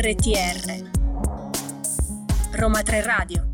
RTR Roma 3 Radio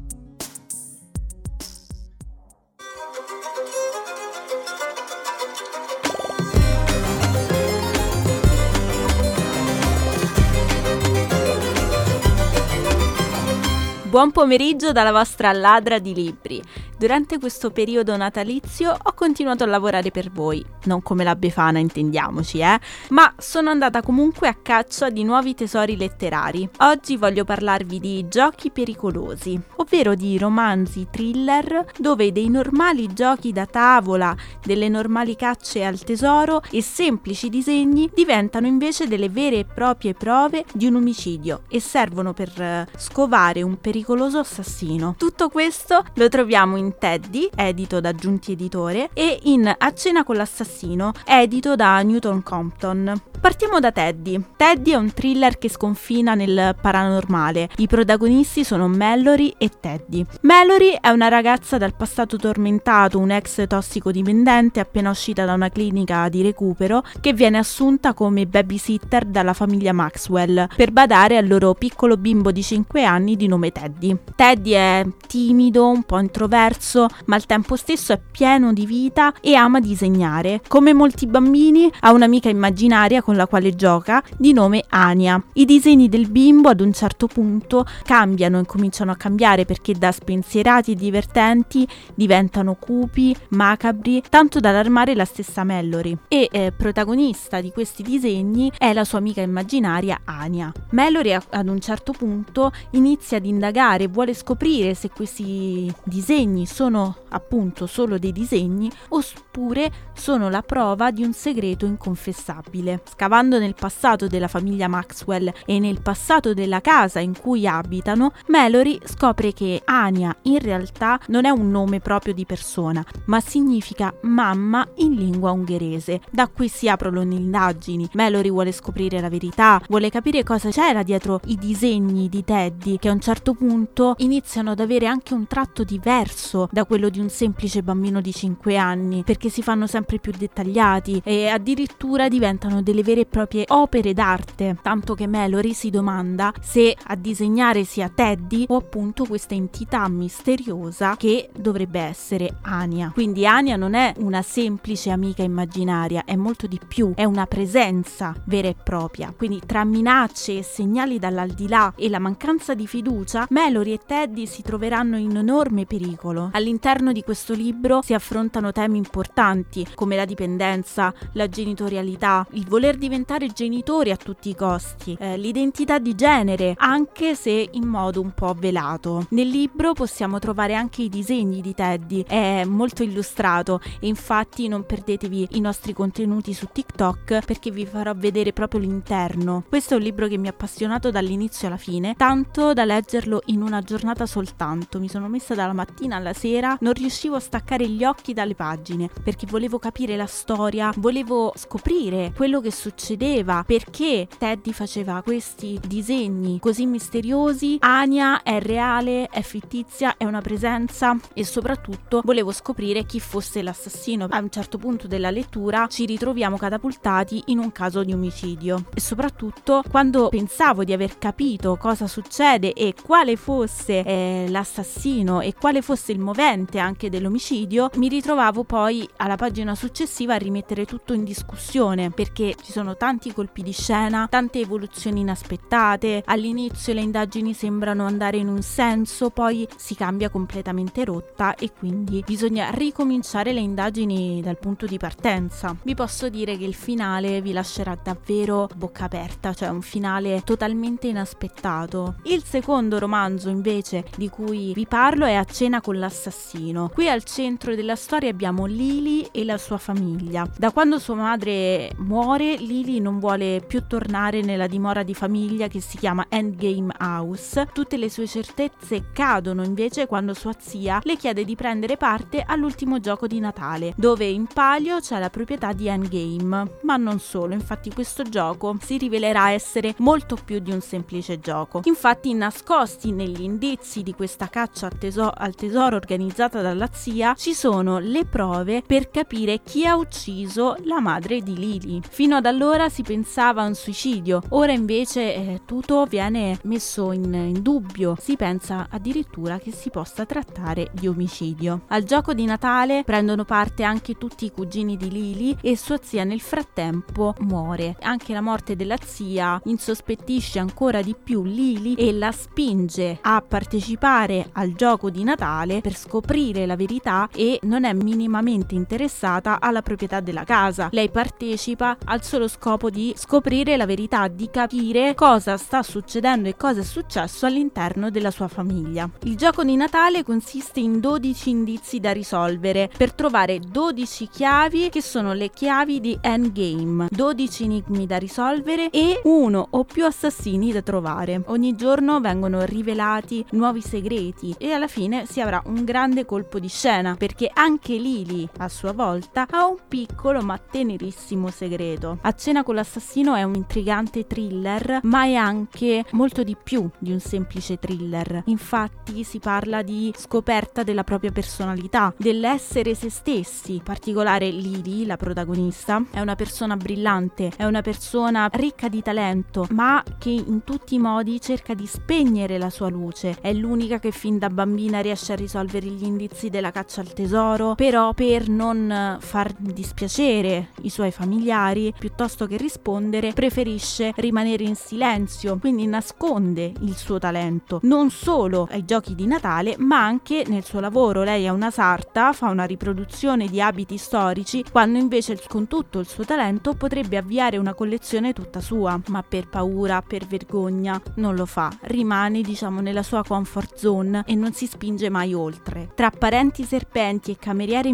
Buon pomeriggio dalla vostra ladra di libri. Durante questo periodo natalizio ho continuato a lavorare per voi, non come la Befana intendiamoci, eh, ma sono andata comunque a caccia di nuovi tesori letterari. Oggi voglio parlarvi di giochi pericolosi, ovvero di romanzi thriller dove dei normali giochi da tavola, delle normali cacce al tesoro e semplici disegni diventano invece delle vere e proprie prove di un omicidio e servono per eh, scovare un pericoloso assassino. Tutto questo lo troviamo in Teddy, edito da Giunti Editore, e in A cena con l'assassino, edito da Newton Compton. Partiamo da Teddy. Teddy è un thriller che sconfina nel paranormale. I protagonisti sono Mallory e Teddy. Mallory è una ragazza dal passato tormentato, un ex tossicodipendente appena uscita da una clinica di recupero che viene assunta come babysitter dalla famiglia Maxwell per badare al loro piccolo bimbo di 5 anni di nome Teddy. Teddy è timido, un po' introverso, ma al tempo stesso è pieno di vita e ama disegnare. Come molti bambini ha un'amica immaginaria con la quale gioca di nome Ania. I disegni del bimbo ad un certo punto cambiano e cominciano a cambiare perché da spensierati e divertenti diventano cupi, macabri, tanto da allarmare la stessa Mallory. E eh, protagonista di questi disegni è la sua amica immaginaria Ania. Mallory ad un certo punto inizia ad indagare, vuole scoprire se questi disegni sono appunto solo dei disegni oppure sono la prova di un segreto inconfessabile. Scavando nel passato della famiglia Maxwell e nel passato della casa in cui abitano, Mallory scopre che Ania in realtà non è un nome proprio di persona, ma significa mamma in lingua ungherese. Da qui si aprono le indagini. Mallory vuole scoprire la verità, vuole capire cosa c'era dietro i disegni di Teddy, che a un certo punto iniziano ad avere anche un tratto diverso da quello di un semplice bambino di 5 anni, perché si fanno sempre più dettagliati e addirittura diventano delle vere e proprie opere d'arte, tanto che Mallory si domanda se a disegnare sia Teddy o appunto questa entità misteriosa che dovrebbe essere Ania. Quindi Ania non è una semplice amica immaginaria, è molto di più, è una presenza vera e propria. Quindi tra minacce e segnali dall'aldilà e la mancanza di fiducia, Mallory e Teddy si troveranno in enorme pericolo. All'interno di questo libro si affrontano temi importanti come la dipendenza, la genitorialità, il voler diventare genitori a tutti i costi, eh, l'identità di genere, anche se in modo un po' velato. Nel libro possiamo trovare anche i disegni di Teddy, è molto illustrato e infatti non perdetevi i nostri contenuti su TikTok perché vi farò vedere proprio l'interno. Questo è un libro che mi ha appassionato dall'inizio alla fine, tanto da leggerlo in una giornata soltanto. Mi sono messa dalla mattina alla sera, non riuscivo a staccare gli occhi dalle pagine perché volevo capire la storia, volevo scoprire quello che succedeva, perché Teddy faceva questi disegni così misteriosi, Ania è reale, è fittizia, è una presenza e soprattutto volevo scoprire chi fosse l'assassino. A un certo punto della lettura ci ritroviamo catapultati in un caso di omicidio e soprattutto quando pensavo di aver capito cosa succede e quale fosse eh, l'assassino e quale fosse il movente anche dell'omicidio, mi ritrovavo poi alla pagina successiva a rimettere tutto in discussione perché ci sono tanti colpi di scena, tante evoluzioni inaspettate, all'inizio le indagini sembrano andare in un senso, poi si cambia completamente rotta e quindi bisogna ricominciare le indagini dal punto di partenza. Vi posso dire che il finale vi lascerà davvero bocca aperta, cioè un finale totalmente inaspettato. Il secondo romanzo invece di cui vi parlo è A cena con l'assassino. Qui al centro della storia abbiamo Lily e la sua famiglia. Da quando sua madre muore, Lily non vuole più tornare nella dimora di famiglia che si chiama Endgame House. Tutte le sue certezze cadono invece quando sua zia le chiede di prendere parte all'ultimo gioco di Natale, dove in palio c'è la proprietà di Endgame. Ma non solo, infatti questo gioco si rivelerà essere molto più di un semplice gioco. Infatti nascosti negli indizi di questa caccia al, teso- al tesoro organizzata dalla zia ci sono le prove per capire chi ha ucciso la madre di Lily. Fino ad allora si pensava a un suicidio, ora invece eh, tutto viene messo in, in dubbio, si pensa addirittura che si possa trattare di omicidio. Al gioco di Natale prendono parte anche tutti i cugini di Lily e sua zia nel frattempo muore. Anche la morte della zia insospettisce ancora di più Lily e la spinge a partecipare al gioco di Natale per scoprire la verità e non è minimamente interessata alla proprietà della casa. Lei partecipa al solo scopo di scoprire la verità, di capire cosa sta succedendo e cosa è successo all'interno della sua famiglia. Il gioco di Natale consiste in 12 indizi da risolvere per trovare 12 chiavi che sono le chiavi di Endgame, 12 enigmi da risolvere e uno o più assassini da trovare. Ogni giorno vengono rivelati nuovi segreti e alla fine si avrà un grande colpo di scena perché anche Lily a sua volta ha un piccolo ma tenerissimo segreto. A cena con l'assassino è un intrigante thriller ma è anche molto di più di un semplice thriller. Infatti si parla di scoperta della propria personalità, dell'essere se stessi. In particolare Lily, la protagonista, è una persona brillante, è una persona ricca di talento, ma che in tutti i modi cerca di spegnere la sua luce. È l'unica che fin da bambina riesce a risolvere gli indizi della caccia al tesoro, però per non far dispiacere i suoi familiari, piuttosto che rispondere, preferisce rimanere in silenzio, quindi nasconde il suo talento, non solo ai giochi di Natale, ma anche nel suo lavoro. Lei è una sarta, fa una riproduzione di abiti storici, quando invece con tutto il suo talento potrebbe avviare una collezione tutta sua, ma per paura, per vergogna non lo fa. Rimane, diciamo, nella sua comfort zone e non si spinge mai oltre. Tra parenti serpenti e cameriere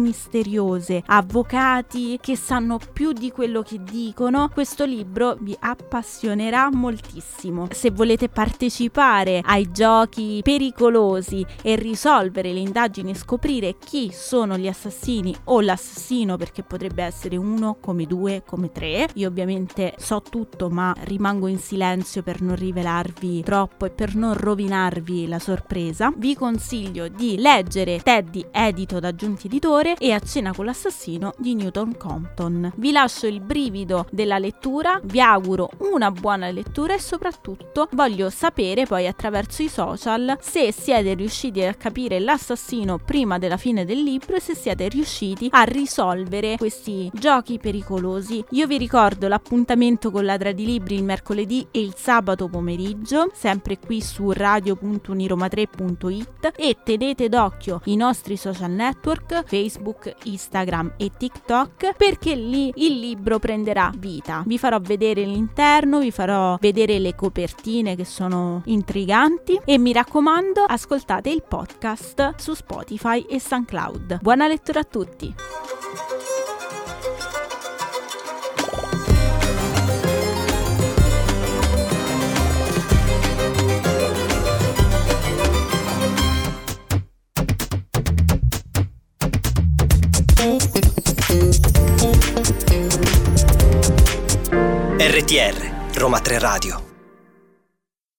misteriose, avvocati che sanno più di quello che dicono, questo libro vi appassionerà moltissimo. Se volete partecipare ai giochi pericolosi e risolvere le indagini e scoprire chi sono gli assassini o l'assassino perché potrebbe essere uno come due come tre io ovviamente so tutto ma rimango in silenzio per non rivelarvi troppo e per non rovinarvi la sorpresa vi consiglio di leggere Teddy edito da Giunti Editore e A cena con l'assassino di Newton Compton vi lascio il brivido della lettura vi auguro una buona lettura e soprattutto voglio sapere poi attraverso i social se siete riusciti a capire l'assassino prima della fine del libro e se siete riusciti a risolvere questi giochi pericolosi. Io vi ricordo l'appuntamento con Ladra di Libri il mercoledì e il sabato pomeriggio, sempre qui su radio.uniroma3.it e tenete d'occhio i nostri social network Facebook, Instagram e TikTok perché lì il libro prenderà vita. Vi farò vedere l'interno, vi farò vedere le copertine che sono intriganti e mi raccomando ascoltate il podcast su Spotify e SoundCloud. Buona lettura a tutti! RTR Roma 3 Radio